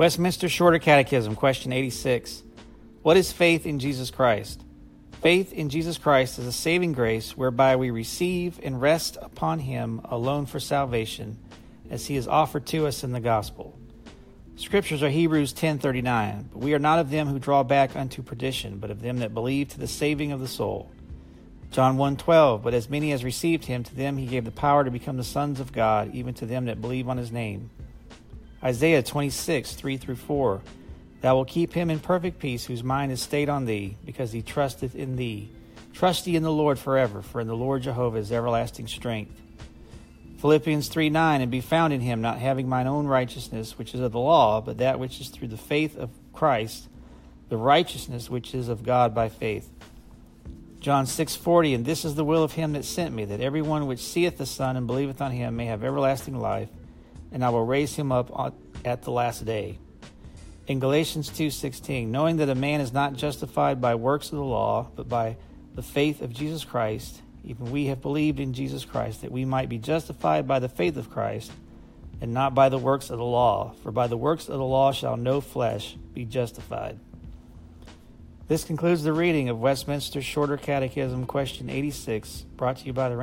Westminster Shorter Catechism, question 86. What is faith in Jesus Christ? Faith in Jesus Christ is a saving grace whereby we receive and rest upon him alone for salvation as he is offered to us in the gospel. Scriptures are Hebrews 10:39, but we are not of them who draw back unto perdition, but of them that believe to the saving of the soul. John 1:12, but as many as received him to them he gave the power to become the sons of God, even to them that believe on his name. Isaiah 26, 3 through 4. Thou wilt keep him in perfect peace, whose mind is stayed on thee, because he trusteth in thee. Trust ye in the Lord forever, for in the Lord Jehovah is everlasting strength. Philippians 3 9, and be found in him, not having mine own righteousness, which is of the law, but that which is through the faith of Christ, the righteousness which is of God by faith. John 6:40 And this is the will of him that sent me that every one which seeth the Son and believeth on him may have everlasting life and I will raise him up at the last day. In Galatians 2:16, knowing that a man is not justified by works of the law, but by the faith of Jesus Christ, even we have believed in Jesus Christ that we might be justified by the faith of Christ and not by the works of the law, for by the works of the law shall no flesh be justified. This concludes the reading of Westminster Shorter Catechism, question 86, brought to you by the